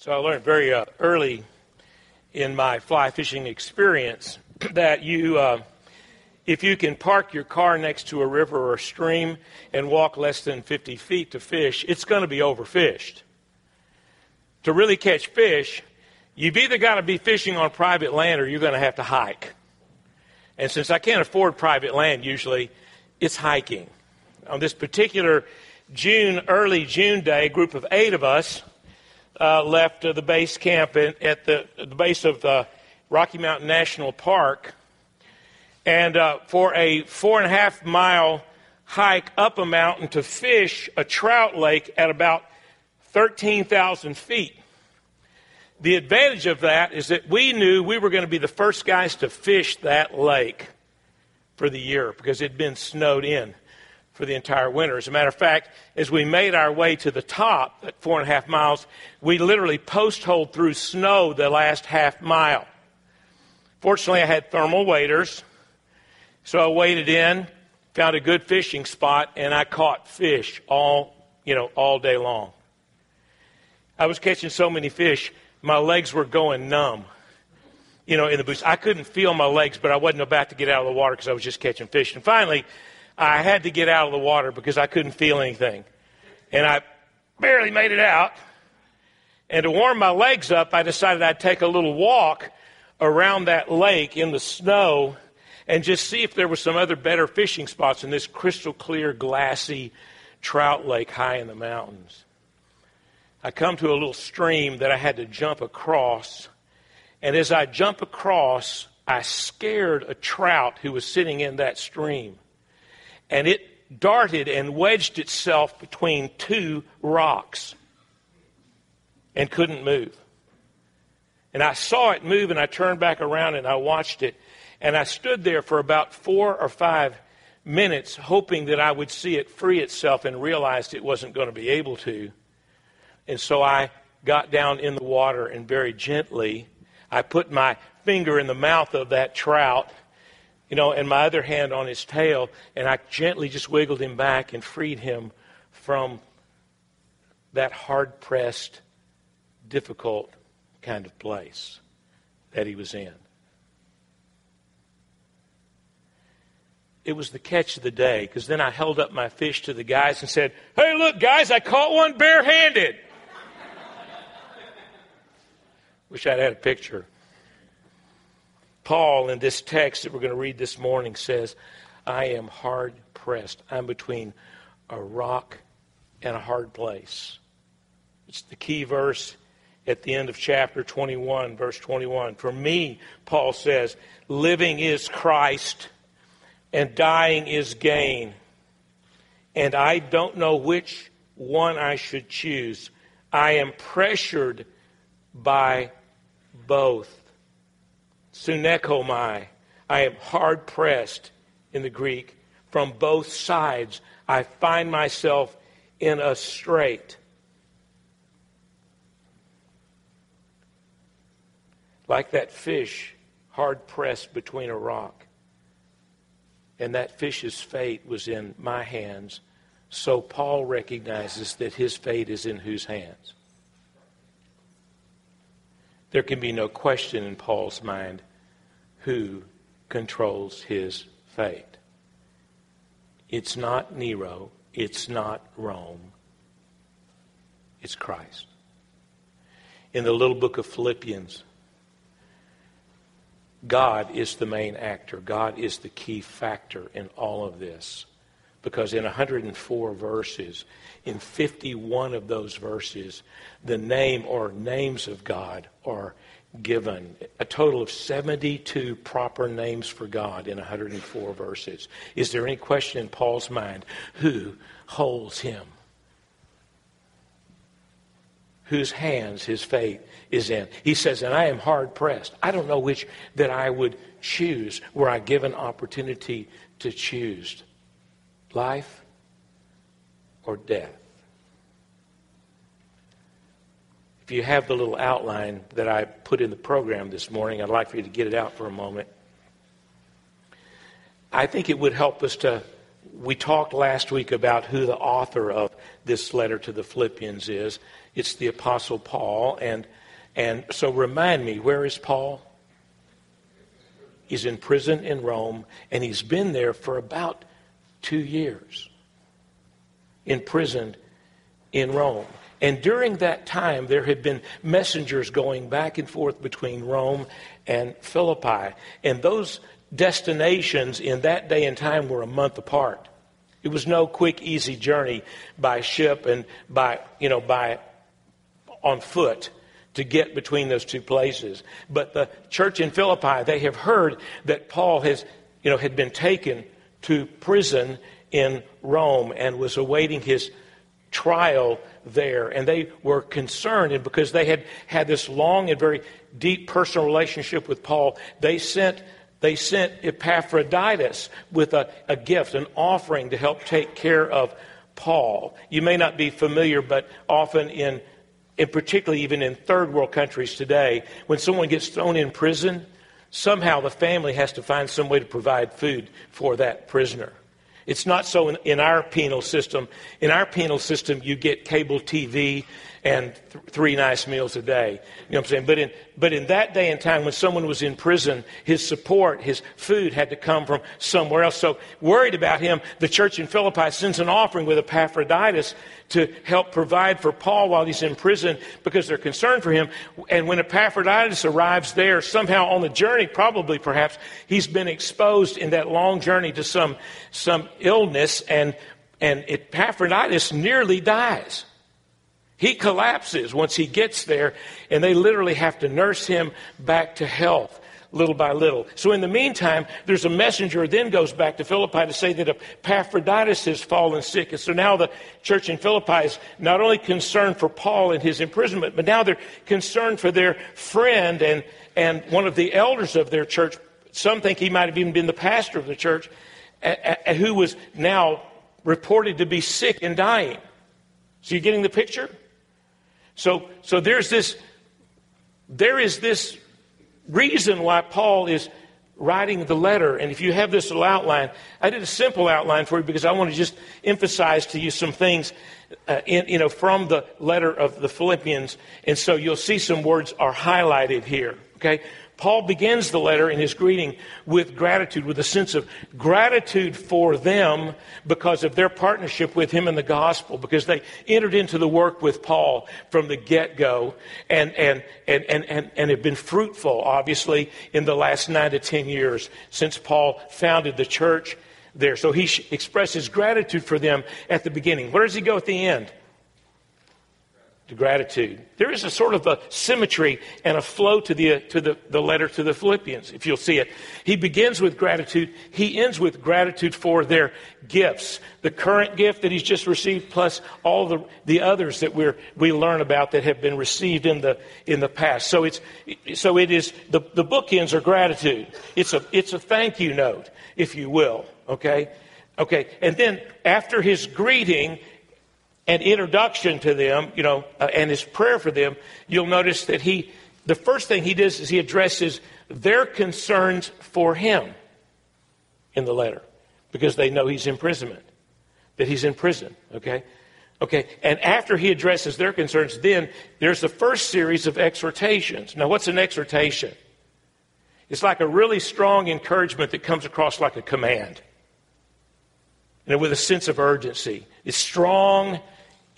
So I learned very uh, early in my fly fishing experience that you, uh, if you can park your car next to a river or a stream and walk less than 50 feet to fish, it's going to be overfished. To really catch fish, you've either got to be fishing on private land or you're going to have to hike. And since I can't afford private land usually, it's hiking. On this particular June, early June day, a group of eight of us uh, left uh, the base camp in, at the, the, base of the Rocky Mountain National Park. And uh, for a four and a half mile hike up a mountain to fish a trout lake at about 13,000 feet. The advantage of that is that we knew we were going to be the first guys to fish that lake for the year because it had been snowed in for the entire winter. As a matter of fact, as we made our way to the top at four and a half miles, we literally post holed through snow the last half mile. Fortunately, I had thermal waders, so I waded in, found a good fishing spot, and I caught fish all, you know, all day long. I was catching so many fish, my legs were going numb. You know, in the boots. I couldn't feel my legs, but I wasn't about to get out of the water because I was just catching fish. And finally, I had to get out of the water because I couldn't feel anything. And I barely made it out. And to warm my legs up, I decided I'd take a little walk around that lake in the snow and just see if there were some other better fishing spots in this crystal clear, glassy trout lake high in the mountains. I come to a little stream that I had to jump across. And as I jump across, I scared a trout who was sitting in that stream and it darted and wedged itself between two rocks and couldn't move. And I saw it move and I turned back around and I watched it. And I stood there for about four or five minutes hoping that I would see it free itself and realized it wasn't going to be able to. And so I got down in the water and very gently I put my finger in the mouth of that trout you know, and my other hand on his tail, and I gently just wiggled him back and freed him from that hard pressed, difficult kind of place that he was in. It was the catch of the day because then I held up my fish to the guys and said, Hey, look, guys, I caught one barehanded. Wish I'd had a picture. Paul, in this text that we're going to read this morning, says, I am hard pressed. I'm between a rock and a hard place. It's the key verse at the end of chapter 21, verse 21. For me, Paul says, living is Christ and dying is gain. And I don't know which one I should choose. I am pressured by both sunekomai. I am hard pressed in the Greek from both sides. I find myself in a strait. Like that fish hard pressed between a rock. And that fish's fate was in my hands. So Paul recognizes that his fate is in whose hands? There can be no question in Paul's mind who controls his fate. It's not Nero, it's not Rome, it's Christ. In the little book of Philippians, God is the main actor. God is the key factor in all of this. Because in 104 verses, in 51 of those verses, the name or names of God are given. A total of 72 proper names for God in 104 verses. Is there any question in Paul's mind who holds him? Whose hands his fate is in. He says, and I am hard pressed. I don't know which that I would choose were I given opportunity to choose life or death. If you have the little outline that I put in the program this morning, I'd like for you to get it out for a moment. I think it would help us to. We talked last week about who the author of this letter to the Philippians is. it's the Apostle Paul. And, and so remind me, where is Paul? He's in prison in Rome, and he's been there for about two years. Imprisoned in Rome. And during that time, there had been messengers going back and forth between Rome and Philippi. And those destinations in that day and time were a month apart. It was no quick, easy journey by ship and by, you know, by on foot to get between those two places. But the church in Philippi, they have heard that Paul has, you know, had been taken to prison in Rome and was awaiting his trial there. And they were concerned, and because they had had this long and very deep personal relationship with Paul, they sent they sent Epaphroditus with a, a gift, an offering to help take care of Paul. You may not be familiar, but often in, in particularly even in third world countries today, when someone gets thrown in prison, somehow the family has to find some way to provide food for that prisoner. It's not so in, in our penal system. In our penal system, you get cable TV and th- three nice meals a day. You know what I'm saying? But in, but in that day and time when someone was in prison, his support, his food had to come from somewhere else. So worried about him, the church in Philippi sends an offering with Epaphroditus to help provide for Paul while he's in prison because they're concerned for him. And when Epaphroditus arrives there, somehow on the journey, probably perhaps, he's been exposed in that long journey to some, some illness and, and Epaphroditus nearly dies. He collapses once he gets there, and they literally have to nurse him back to health little by little. So in the meantime, there's a messenger then goes back to Philippi to say that Epaphroditus has fallen sick. And so now the church in Philippi is not only concerned for Paul and his imprisonment, but now they're concerned for their friend and, and one of the elders of their church. Some think he might have even been the pastor of the church, a, a, who was now reported to be sick and dying. So you're getting the picture? So, so there's this, there is this reason why Paul is writing the letter. And if you have this little outline, I did a simple outline for you because I want to just emphasize to you some things, uh, in, you know, from the letter of the Philippians. And so you'll see some words are highlighted here. Okay. Paul begins the letter in his greeting with gratitude, with a sense of gratitude for them because of their partnership with him in the gospel, because they entered into the work with Paul from the get go and, and, and, and, and, and have been fruitful, obviously, in the last nine to ten years since Paul founded the church there. So he expresses gratitude for them at the beginning. Where does he go at the end? To gratitude. There is a sort of a symmetry and a flow to the, uh, to the, the letter to the Philippians, if you'll see it. He begins with gratitude. He ends with gratitude for their gifts. The current gift that he's just received, plus all the, the others that we're, we learn about that have been received in the, in the past. So it's, so it is, the, the bookends are gratitude. It's a, it's a thank you note, if you will. Okay? Okay. And then after his greeting, and introduction to them, you know, uh, and his prayer for them, you'll notice that he, the first thing he does is he addresses their concerns for him in the letter because they know he's imprisonment, that he's in prison, okay? Okay, and after he addresses their concerns, then there's the first series of exhortations. Now, what's an exhortation? It's like a really strong encouragement that comes across like a command. And with a sense of urgency. It's strong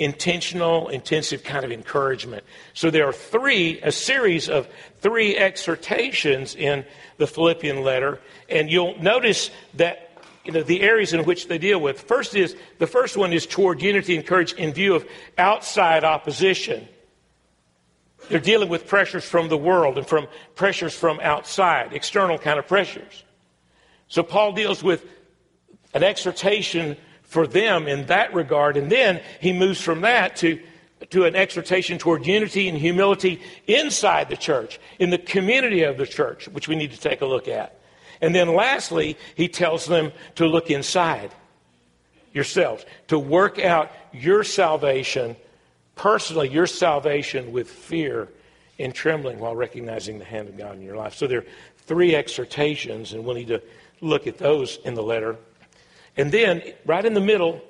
intentional, intensive kind of encouragement. So there are three, a series of three exhortations in the Philippian letter, and you'll notice that you know, the areas in which they deal with. First is the first one is toward unity and courage in view of outside opposition. They're dealing with pressures from the world and from pressures from outside, external kind of pressures. So Paul deals with an exhortation for them in that regard. And then he moves from that to, to an exhortation toward unity and humility inside the church, in the community of the church, which we need to take a look at. And then lastly, he tells them to look inside yourselves, to work out your salvation, personally, your salvation with fear and trembling while recognizing the hand of God in your life. So there are three exhortations, and we'll need to look at those in the letter. And then, right in the middle,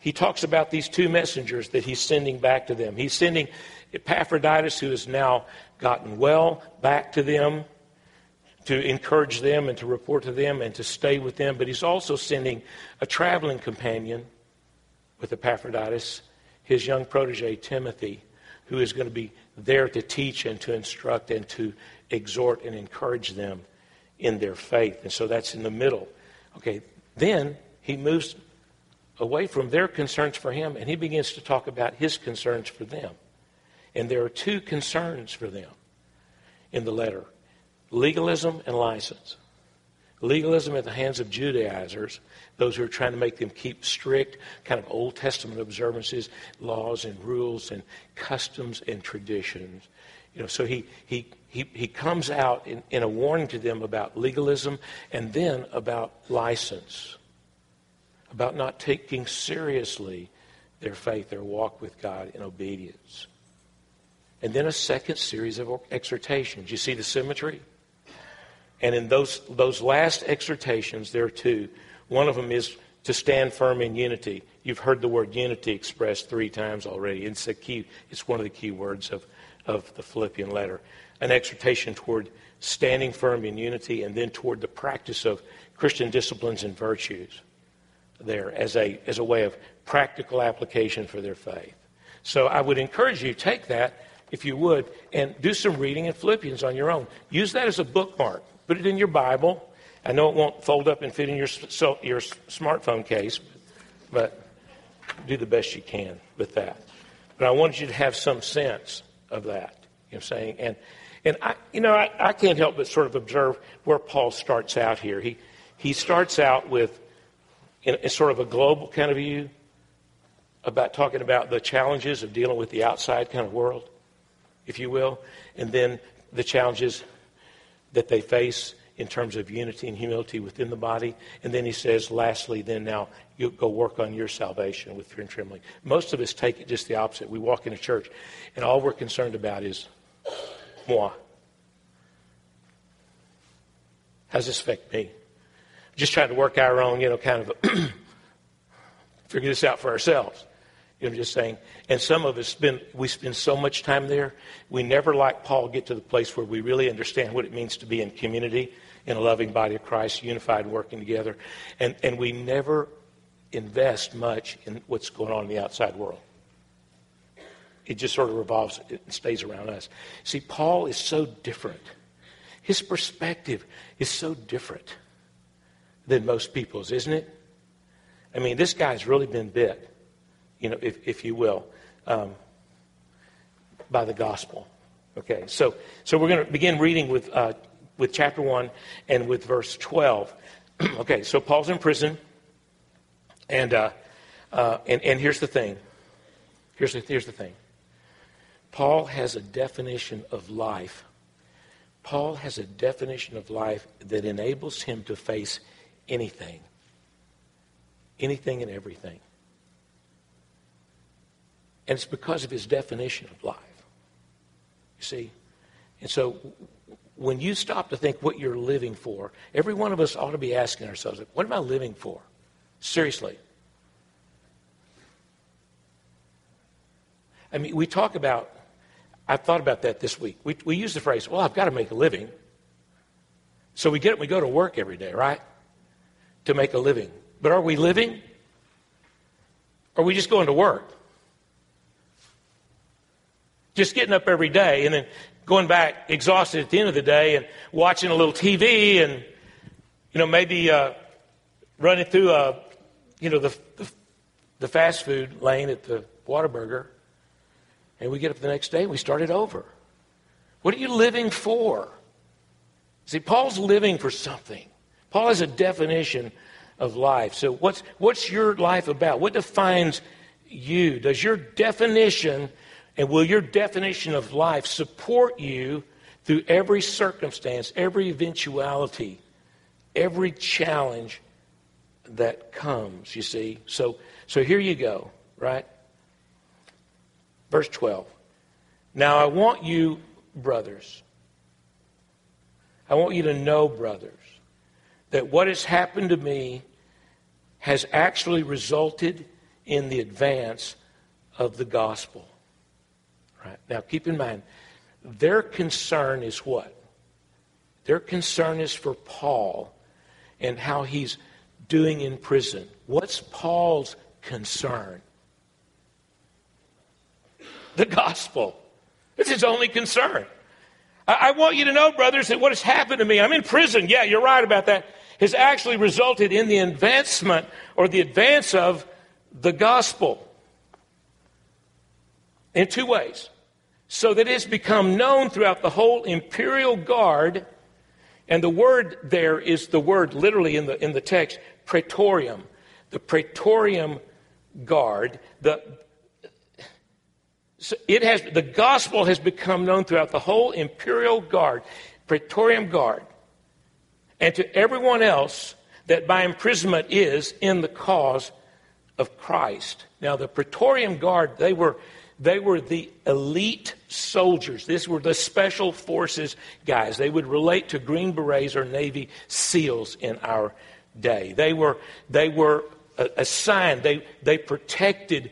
he talks about these two messengers that he's sending back to them. He's sending Epaphroditus, who has now gotten well, back to them to encourage them and to report to them and to stay with them. But he's also sending a traveling companion with Epaphroditus, his young protege, Timothy, who is going to be there to teach and to instruct and to exhort and encourage them in their faith. And so that's in the middle. Okay, then he moves away from their concerns for him and he begins to talk about his concerns for them. And there are two concerns for them in the letter legalism and license. Legalism at the hands of Judaizers, those who are trying to make them keep strict, kind of Old Testament observances, laws and rules and customs and traditions. You know, so he, he, he, he comes out in, in a warning to them about legalism and then about license, about not taking seriously their faith, their walk with God in obedience. And then a second series of exhortations. You see the symmetry? And in those, those last exhortations, there are two. One of them is to stand firm in unity. You've heard the word unity expressed three times already. It's, a key, it's one of the key words of, of the Philippian letter. An exhortation toward standing firm in unity and then toward the practice of Christian disciplines and virtues there as a, as a way of practical application for their faith. So I would encourage you, take that, if you would, and do some reading in Philippians on your own. Use that as a bookmark. Put it in your Bible. I know it won't fold up and fit in your, so, your smartphone case, but do the best you can with that. But I wanted you to have some sense of that. You know what I'm saying? And, and I, you know, I, I can't help but sort of observe where Paul starts out here. He, he starts out with in, in sort of a global kind of view about talking about the challenges of dealing with the outside kind of world, if you will, and then the challenges that they face in terms of unity and humility within the body. And then he says, lastly, then now you go work on your salvation with fear and trembling. Most of us take it just the opposite. We walk into church, and all we're concerned about is moi. How does this affect me? Just trying to work our own, you know, kind of figure this out for ourselves. You know, just saying. And some of us spend we spend so much time there. We never, like Paul, get to the place where we really understand what it means to be in community, in a loving body of Christ, unified, working together. And and we never invest much in what's going on in the outside world. It just sort of revolves, it stays around us. See, Paul is so different. His perspective is so different than most people's, isn't it? I mean, this guy's really been bit you know, if, if you will, um, by the gospel. Okay, so, so we're going to begin reading with, uh, with chapter 1 and with verse 12. okay, so Paul's in prison, and, uh, uh, and, and here's the thing. Here's the, here's the thing. Paul has a definition of life. Paul has a definition of life that enables him to face anything. Anything and everything. And it's because of his definition of life. You see? And so when you stop to think what you're living for, every one of us ought to be asking ourselves, what am I living for? Seriously. I mean, we talk about, I've thought about that this week. We, we use the phrase, well, I've got to make a living. So we get we go to work every day, right? To make a living. But are we living? Are we just going to work? Just getting up every day and then going back exhausted at the end of the day and watching a little TV and, you know, maybe uh, running through, a, uh, you know, the, the, the fast food lane at the Whataburger. And we get up the next day and we start it over. What are you living for? See, Paul's living for something. Paul has a definition of life. So, what's, what's your life about? What defines you? Does your definition and will your definition of life support you through every circumstance, every eventuality, every challenge that comes, you see? So, so here you go, right? Verse 12. Now I want you, brothers, I want you to know, brothers, that what has happened to me has actually resulted in the advance of the gospel. Right? Now, keep in mind, their concern is what? Their concern is for Paul and how he's doing in prison. What's Paul's concern? The gospel. It's his only concern. I, I want you to know, brothers, that what has happened to me, I'm in prison. Yeah, you're right about that has actually resulted in the advancement or the advance of the gospel in two ways. So that it's become known throughout the whole imperial guard, and the word there is the word literally in the, in the text, praetorium. The praetorium guard, the, so it has, the gospel has become known throughout the whole imperial guard, praetorium guard and to everyone else that by imprisonment is in the cause of Christ. Now, the Praetorian Guard, they were, they were the elite soldiers. These were the special forces guys. They would relate to Green Berets or Navy SEALs in our day. They were, they were assigned, they, they protected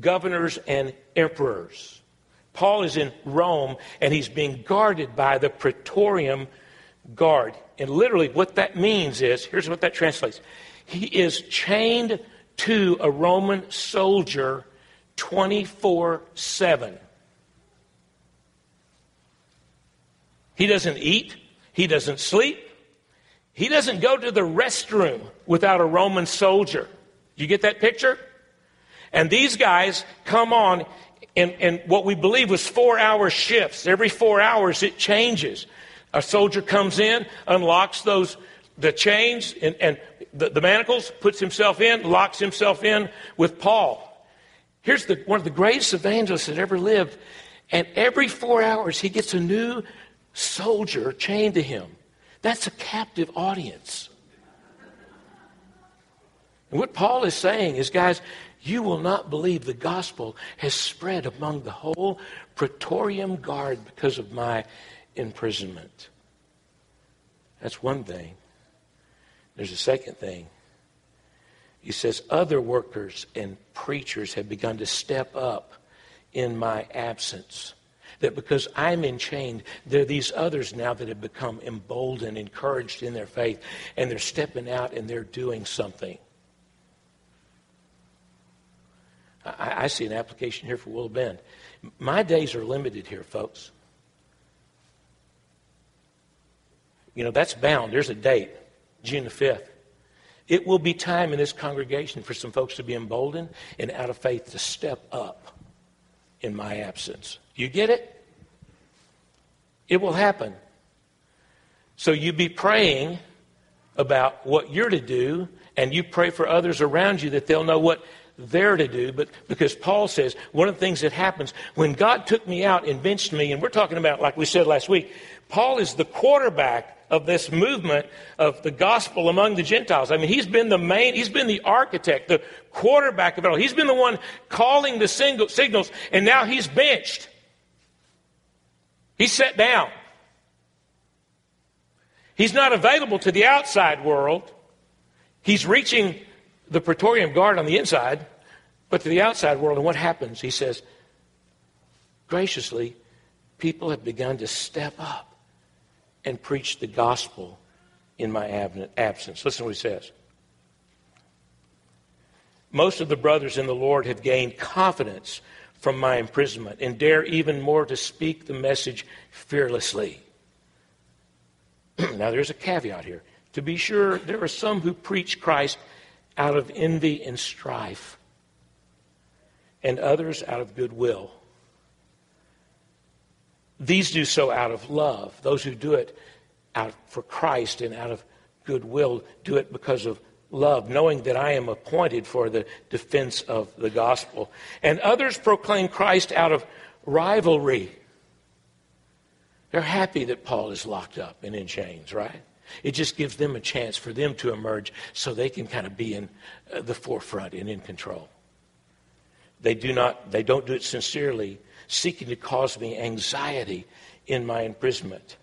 governors and emperors. Paul is in Rome and he's being guarded by the Praetorian Guard. And literally, what that means is here's what that translates He is chained to a Roman soldier 24 7. He doesn't eat, he doesn't sleep, he doesn't go to the restroom without a Roman soldier. You get that picture? And these guys come on in, in what we believe was four hour shifts. Every four hours it changes. A soldier comes in, unlocks those the chains and, and the, the, manacles, puts himself in, locks himself in with Paul. Here's the, one of the greatest evangelists that ever lived. And every four hours, he gets a new soldier chained to him. That's a captive audience. And what Paul is saying is, guys, you will not believe the gospel has spread among the whole Praetorium Guard because of my imprisonment. That's one thing. There's a second thing. He says, Other workers and preachers have begun to step up in my absence. That because I'm enchained, there are these others now that have become emboldened, encouraged in their faith, and they're stepping out and they're doing something. I, I see an application here for Will Bend. My days are limited here, folks. You know, that's bound. There's a date, June the 5th. It will be time in this congregation for some folks to be emboldened and out of faith to step up in my absence. You get it? It will happen. So you be praying about what you're to do, and you pray for others around you that they'll know what they're to do. But because Paul says one of the things that happens when God took me out and benched me, and we're talking about, like we said last week, Paul is the quarterback of this movement of the gospel among the Gentiles. I mean, he's been the main, he's been the architect, the quarterback of it all. He's been the one calling the single, signals, and now he's benched. He's set down. He's not available to the outside world. He's reaching the Praetorian Guard on the inside, but to the outside world. And what happens? He says, graciously, people have begun to step up and preach the gospel in my absence. Listen to what he says. Most of the brothers in the Lord have gained confidence from my imprisonment and dare even more to speak the message fearlessly. now, there's a caveat here. To be sure, there are some who preach Christ out of envy and strife, and others out of goodwill. These do so out of love. Those who do it out for Christ and out of goodwill do it because of love, knowing that I am appointed for the defense of the gospel. And others proclaim Christ out of rivalry. They're happy that Paul is locked up and in chains, right? It just gives them a chance for them to emerge so they can kind of be in uh, the forefront and in control. They do not they don't do it sincerely seeking to cause me anxiety in my imprisonment.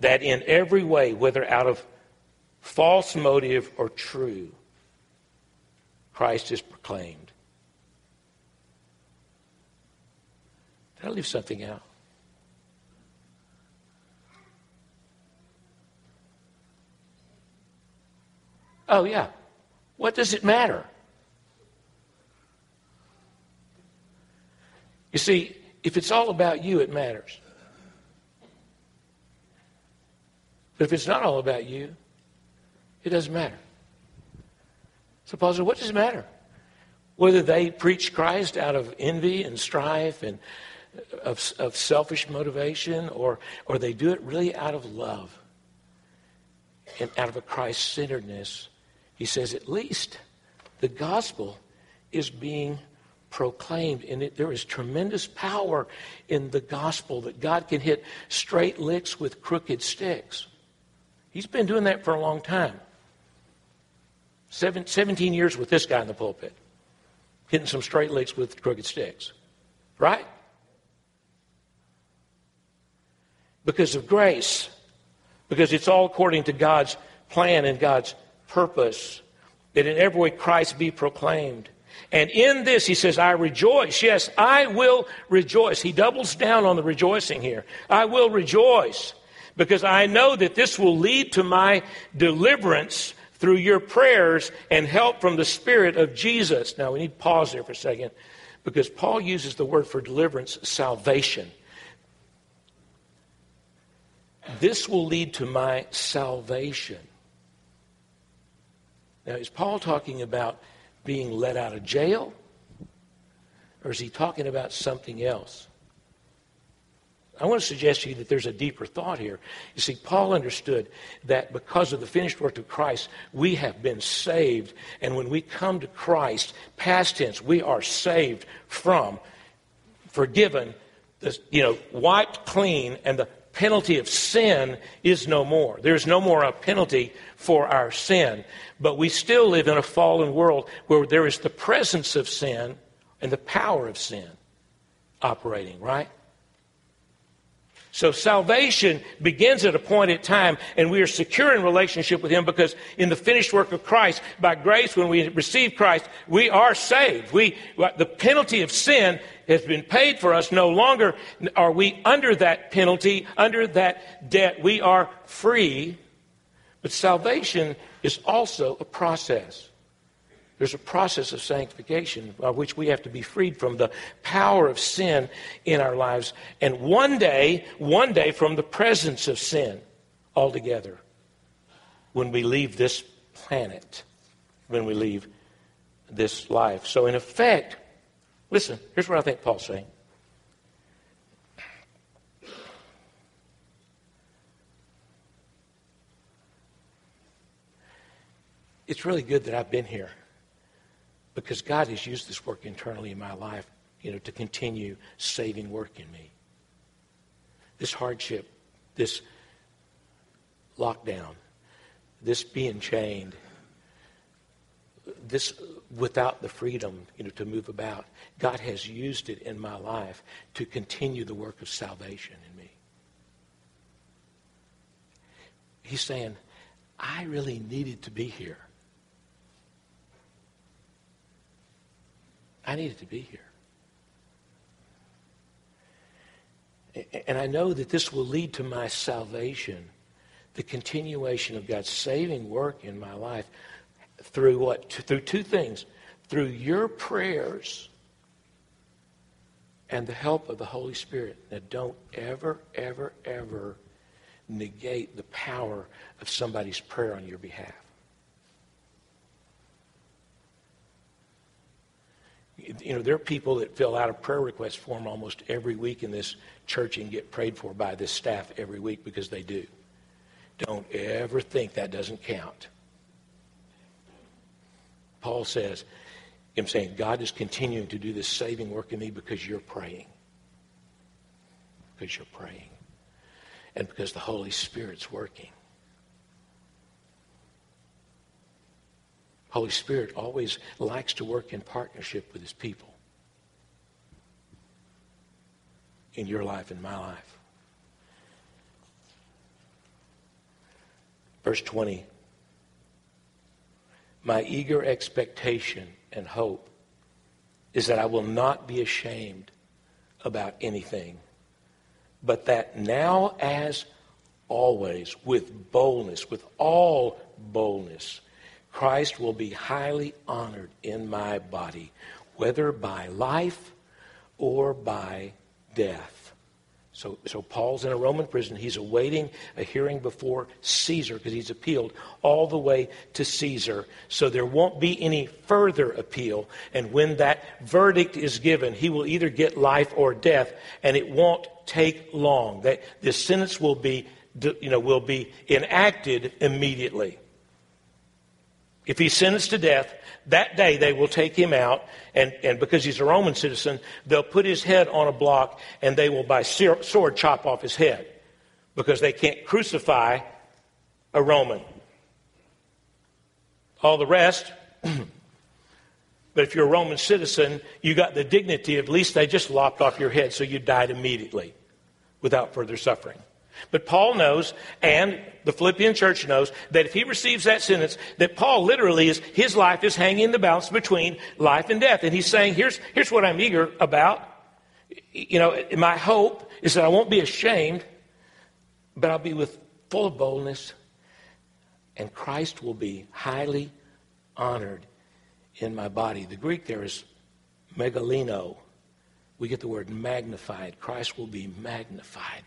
That in every way, whether out of false motive or true, Christ is proclaimed. Did I leave something out? Oh, yeah. What does it matter? You see, if it's all about you, it matters. But if it's not all about you, it doesn't matter. So Paul said, what does it matter? Whether they preach Christ out of envy and strife and of, of selfish motivation or, or they do it really out of love and out of a Christ centeredness, he says, at least the gospel is being proclaimed. And it, there is tremendous power in the gospel that God can hit straight licks with crooked sticks. He's been doing that for a long time. Seven, 17 years with this guy in the pulpit, hitting some straight licks with crooked sticks. Right? Because of grace. Because it's all according to God's plan and God's purpose. That in every way Christ be proclaimed. And in this, he says, I rejoice. Yes, I will rejoice. He doubles down on the rejoicing here. I will rejoice because I know that this will lead to my deliverance through your prayers and help from the Spirit of Jesus. Now, we need to pause there for a second because Paul uses the word for deliverance, salvation. This will lead to my salvation. Now, is Paul talking about being let out of jail? Or is he talking about something else? I want to suggest to you that there's a deeper thought here. You see, Paul understood that because of the finished work of Christ, we have been saved. And when we come to Christ, past tense, we are saved from, forgiven, you know, wiped clean, and the penalty of sin is no more. There's no more a penalty for our sin. But we still live in a fallen world where there is the presence of sin and the power of sin operating, right? So salvation begins at a point in time, and we are secure in relationship with Him because in the finished work of Christ, by grace, when we receive Christ, we are saved. We, the penalty of sin has been paid for us. No longer are we under that penalty, under that debt. We are free. But salvation is also a process. There's a process of sanctification by which we have to be freed from the power of sin in our lives. And one day, one day from the presence of sin altogether when we leave this planet, when we leave this life. So, in effect, listen, here's what I think Paul's saying. It's really good that I've been here because God has used this work internally in my life, you know, to continue saving work in me. This hardship, this lockdown, this being chained, this without the freedom, you know, to move about, God has used it in my life to continue the work of salvation in me. He's saying, I really needed to be here. I needed to be here. And I know that this will lead to my salvation, the continuation of God's saving work in my life through what? Through two things. Through your prayers and the help of the Holy Spirit. Now, don't ever, ever, ever negate the power of somebody's prayer on your behalf. you know, there are people that fill out a prayer request form almost every week in this church and get prayed for by this staff every week because they do. Don't ever think that doesn't count. Paul says, I'm saying God is continuing to do this saving work in me because you're praying. Because you're praying. And because the Holy Spirit's working. Holy Spirit always likes to work in partnership with his people. In your life, in my life. Verse 20. My eager expectation and hope is that I will not be ashamed about anything, but that now as always, with boldness, with all boldness, Christ will be highly honored in my body, whether by life or by death. So, so Paul's in a Roman prison. He's awaiting a hearing before Caesar because he's appealed all the way to Caesar. So there won't be any further appeal. And when that verdict is given, he will either get life or death, and it won't take long. That the sentence will be, you know, will be enacted immediately. If he's sentenced to death, that day they will take him out, and, and because he's a Roman citizen, they'll put his head on a block and they will, by sword, chop off his head because they can't crucify a Roman. All the rest, but if you're a Roman citizen, you got the dignity, at least they just lopped off your head, so you died immediately without further suffering. But Paul knows, and the Philippian church knows, that if he receives that sentence, that Paul literally is, his life is hanging in the balance between life and death. And he's saying, here's, here's what I'm eager about. You know, my hope is that I won't be ashamed, but I'll be with full of boldness, and Christ will be highly honored in my body. The Greek there is megalino. We get the word magnified. Christ will be magnified.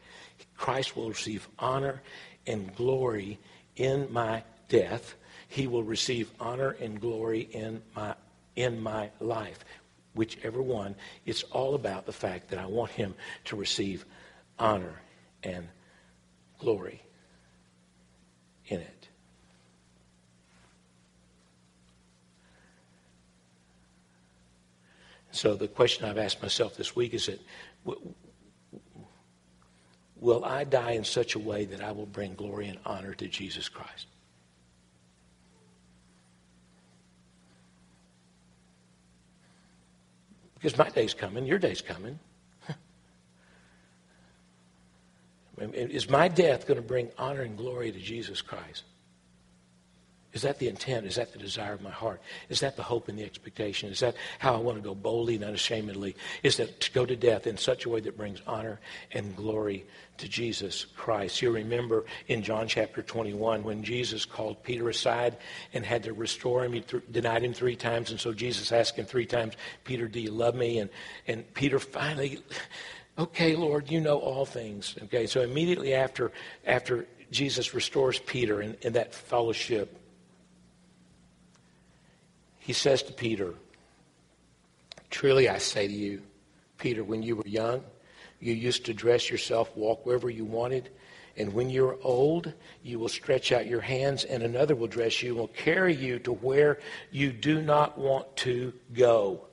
Christ will receive honor and glory in my death. He will receive honor and glory in my, in my life. Whichever one, it's all about the fact that I want him to receive honor and glory in it. So the question I've asked myself this week is that will I die in such a way that I will bring glory and honor to Jesus Christ? Because my day's coming, your day's coming. Is my death going to bring honor and glory to Jesus Christ? Is that the intent? Is that the desire of my heart? Is that the hope and the expectation? Is that how I want to go boldly and unashamedly? Is that to go to death in such a way that brings honor and glory to Jesus Christ? You remember in John chapter 21 when Jesus called Peter aside and had to restore him. He th- denied him three times, and so Jesus asked him three times, Peter, do you love me? And, and Peter finally, okay, Lord, you know all things. Okay, so immediately after, after Jesus restores Peter in, in that fellowship, he says to Peter, Truly I say to you, Peter, when you were young, you used to dress yourself, walk wherever you wanted. And when you're old, you will stretch out your hands, and another will dress you and will carry you to where you do not want to go.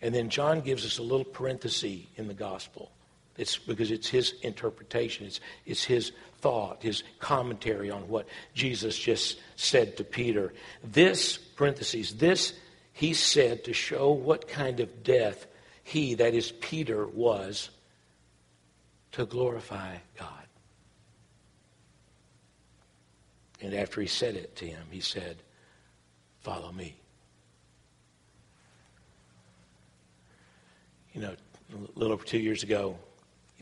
And then John gives us a little parenthesis in the gospel. It's because it's his interpretation, it's, it's his thought, his commentary on what Jesus just said to Peter. This, parentheses, this he said to show what kind of death he, that is Peter, was to glorify God. And after he said it to him, he said, Follow me. You know, a little over two years ago,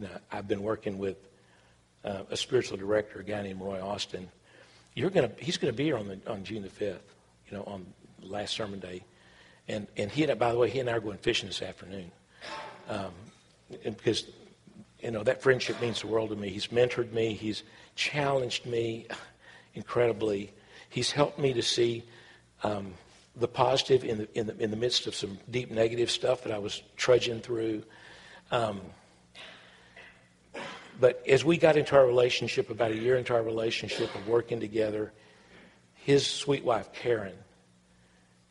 you know, I've been working with uh, a spiritual director, a guy named Roy Austin. You're gonna, he's going to be here on, the, on June the 5th, you know, on last sermon day. And, and he, and, by the way, he and I are going fishing this afternoon. Um, because, you know, that friendship means the world to me. He's mentored me. He's challenged me incredibly. He's helped me to see um, the positive in the, in, the, in the midst of some deep negative stuff that I was trudging through. Um, but as we got into our relationship, about a year into our relationship of working together, his sweet wife, Karen,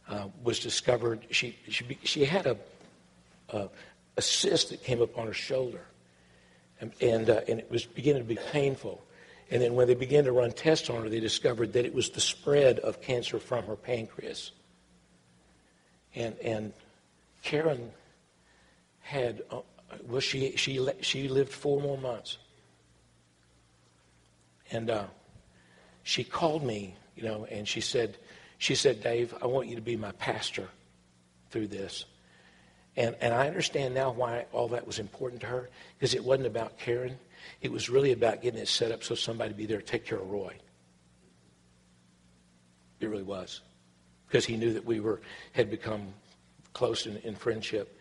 uh, was discovered. She, she, she had a, a, a, cyst that came up on her shoulder, and, and, uh, and it was beginning to be painful. And then when they began to run tests on her, they discovered that it was the spread of cancer from her pancreas. And, and Karen had well, she, she, she lived four more months. And uh, she called me, you know, and she said, she said, Dave, I want you to be my pastor through this. And, and I understand now why all that was important to her, because it wasn't about Karen. It was really about getting it set up so somebody would be there to take care of Roy. It really was. Because he knew that we were had become close in, in friendship.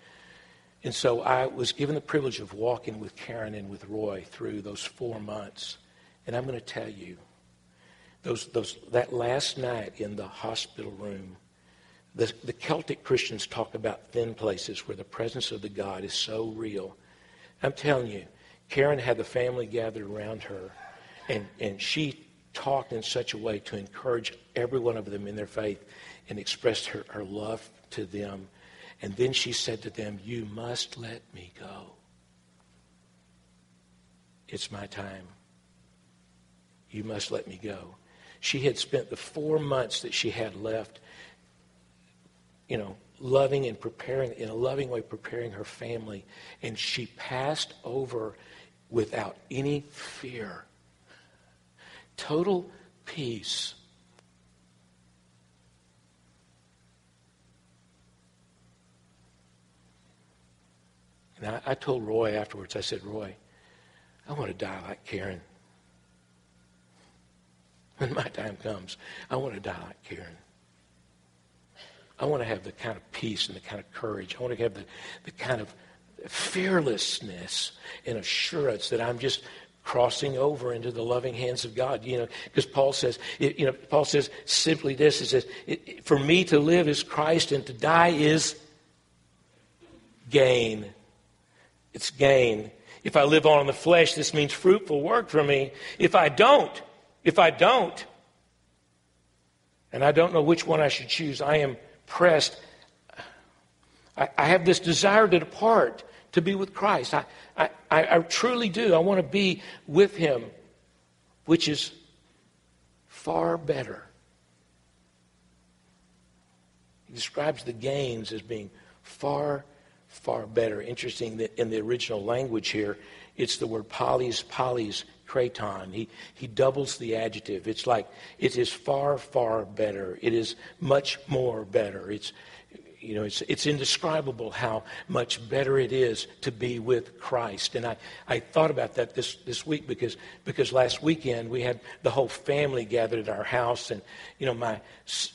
And so I was given the privilege of walking with Karen and with Roy through those four months. And I'm going to tell you, those, those, that last night in the hospital room, the, the Celtic Christians talk about thin places where the presence of the God is so real. I'm telling you, Karen had the family gathered around her, and, and she talked in such a way to encourage every one of them in their faith and expressed her, her love to them. And then she said to them, You must let me go. It's my time. You must let me go. She had spent the four months that she had left, you know, loving and preparing, in a loving way, preparing her family. And she passed over without any fear. Total peace. And I, I, told Roy afterwards, I said, Roy, I want to die like Karen. When my time comes, I want to die like Karen. I want to have the kind of peace and the kind of courage. I want to have the, the kind of fearlessness and assurance that I'm just crossing over into the loving hands of God. You know, because Paul says, you know, Paul says simply this: He says, "For me to live is Christ, and to die is gain. It's gain. If I live on in the flesh, this means fruitful work for me. If I don't, if I don't, and I don't know which one I should choose, I am pressed. I, I have this desire to depart to be with Christ. I, I, I truly do. I want to be with Him, which is far better. He describes the gains as being far, far better. Interesting that in the original language here, it's the word polys, polys, kraton. He, he doubles the adjective. It's like it is far, far better. It is much more better. It's you know, it's, it's indescribable how much better it is to be with Christ. And I, I thought about that this, this week because, because last weekend we had the whole family gathered at our house. And, you know, my,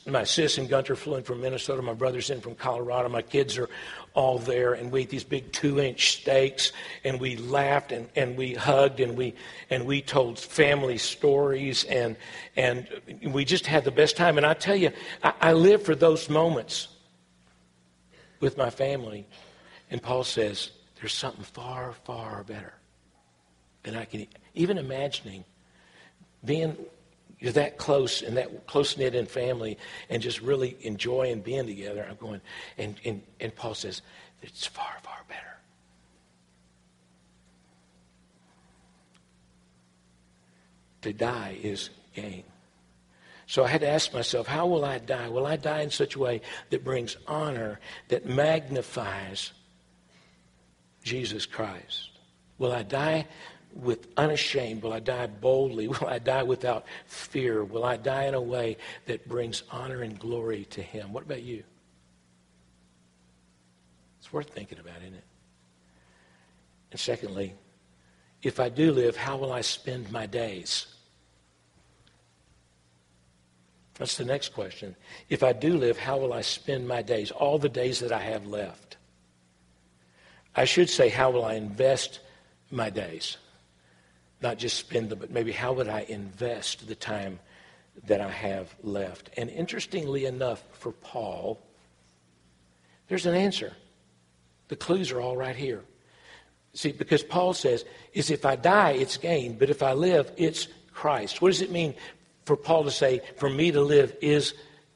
my sis and Gunter flew in from Minnesota. My brother's in from Colorado. My kids are all there. And we ate these big two inch steaks. And we laughed and, and we hugged and we, and we told family stories. And, and we just had the best time. And I tell you, I, I live for those moments with my family. And Paul says, there's something far, far better than I can even imagining being you're that close and that close knit in family and just really enjoying being together. I'm going, and, and, and Paul says, it's far, far better. To die is gain. So I had to ask myself, how will I die? Will I die in such a way that brings honor, that magnifies Jesus Christ? Will I die with unashamed? Will I die boldly? Will I die without fear? Will I die in a way that brings honor and glory to Him? What about you? It's worth thinking about, isn't it? And secondly, if I do live, how will I spend my days? That's the next question. If I do live, how will I spend my days, all the days that I have left? I should say, how will I invest my days? Not just spend them, but maybe how would I invest the time that I have left? And interestingly enough, for Paul, there's an answer. The clues are all right here. See, because Paul says, is if I die, it's gain, but if I live, it's Christ. What does it mean for Paul to say, for me to live is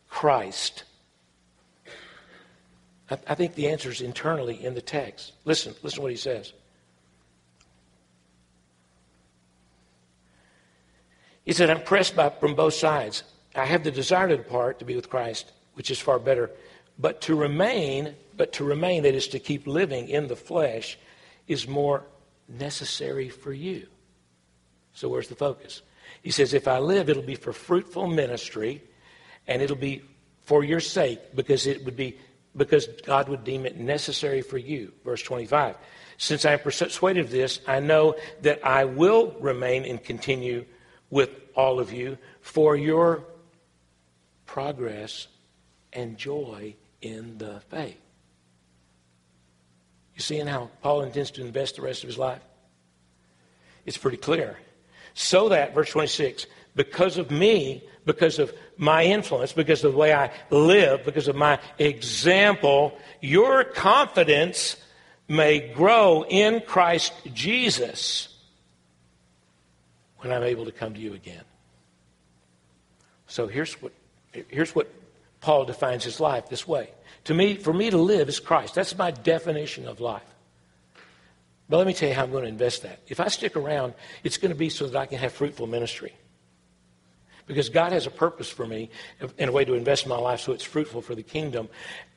Christ? I, I think the answer is internally in the text. Listen, listen to what he says. He said, I'm pressed by, from both sides. I have the desire to depart to be with Christ, which is far better. But to remain, but to remain, that is to keep living in the flesh, is more necessary for you. So where's the focus? He says, If I live, it'll be for fruitful ministry and it'll be for your sake because it would be because God would deem it necessary for you. Verse 25. Since I am persuaded of this, I know that I will remain and continue with all of you for your progress and joy in the faith. You seeing how Paul intends to invest the rest of his life? It's pretty clear. So that, verse 26, because of me, because of my influence, because of the way I live, because of my example, your confidence may grow in Christ Jesus when I'm able to come to you again. So here's what, here's what Paul defines his life this way. To me, for me to live is Christ. That's my definition of life. But let me tell you how I'm going to invest that. If I stick around, it's going to be so that I can have fruitful ministry. Because God has a purpose for me in a way to invest my life so it's fruitful for the kingdom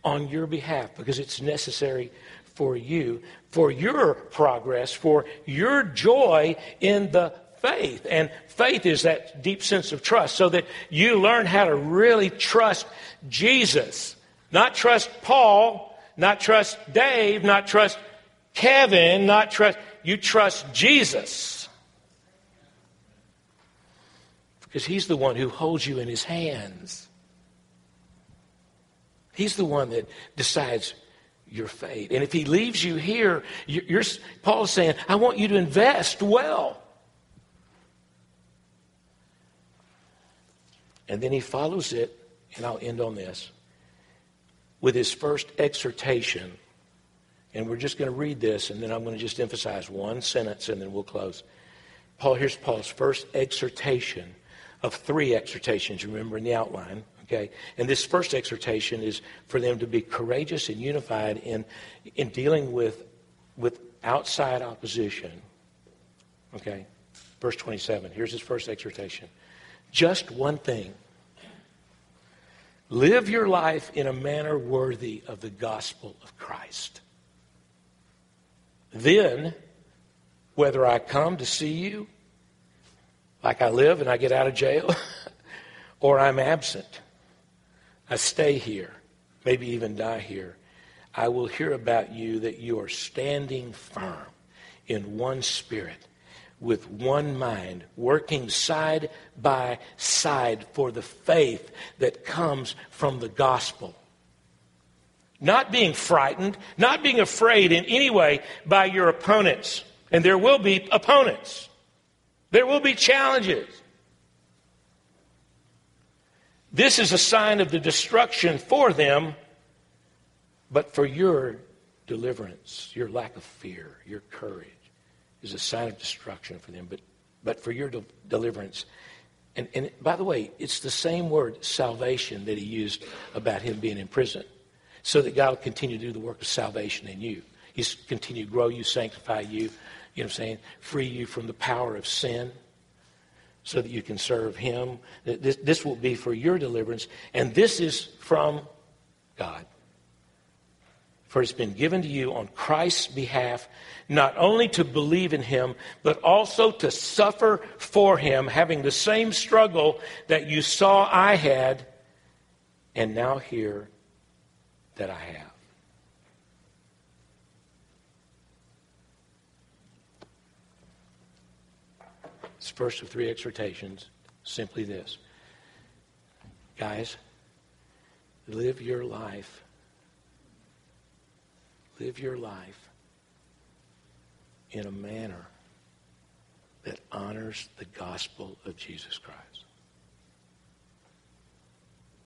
on your behalf because it's necessary for you, for your progress, for your joy in the faith. And faith is that deep sense of trust so that you learn how to really trust Jesus. Not trust Paul, not trust Dave, not trust Kevin, not trust, you trust Jesus. Because he's the one who holds you in his hands. He's the one that decides your fate. And if he leaves you here, you're, Paul's saying, I want you to invest well. And then he follows it, and I'll end on this, with his first exhortation. And we're just going to read this, and then I'm going to just emphasize one sentence, and then we'll close. Paul, here's Paul's first exhortation of three exhortations, remember in the outline. Okay? And this first exhortation is for them to be courageous and unified in, in dealing with, with outside opposition. Okay? Verse 27. Here's his first exhortation. Just one thing. Live your life in a manner worthy of the gospel of Christ. Then, whether I come to see you, like I live and I get out of jail, or I'm absent, I stay here, maybe even die here, I will hear about you that you are standing firm in one spirit, with one mind, working side by side for the faith that comes from the gospel. Not being frightened, not being afraid in any way by your opponents. And there will be opponents. There will be challenges. This is a sign of the destruction for them, but for your deliverance, your lack of fear, your courage is a sign of destruction for them, but, but for your de- deliverance. And, and by the way, it's the same word, salvation, that he used about him being in prison, so that God will continue to do the work of salvation in you. He's continue to grow you, sanctify you, you know what I'm saying, free you from the power of sin so that you can serve Him. This, this will be for your deliverance, and this is from God. For it's been given to you on Christ's behalf, not only to believe in Him, but also to suffer for Him, having the same struggle that you saw I had, and now hear that I have. It's first of three exhortations, simply this. Guys, live your life. Live your life in a manner that honors the gospel of Jesus Christ.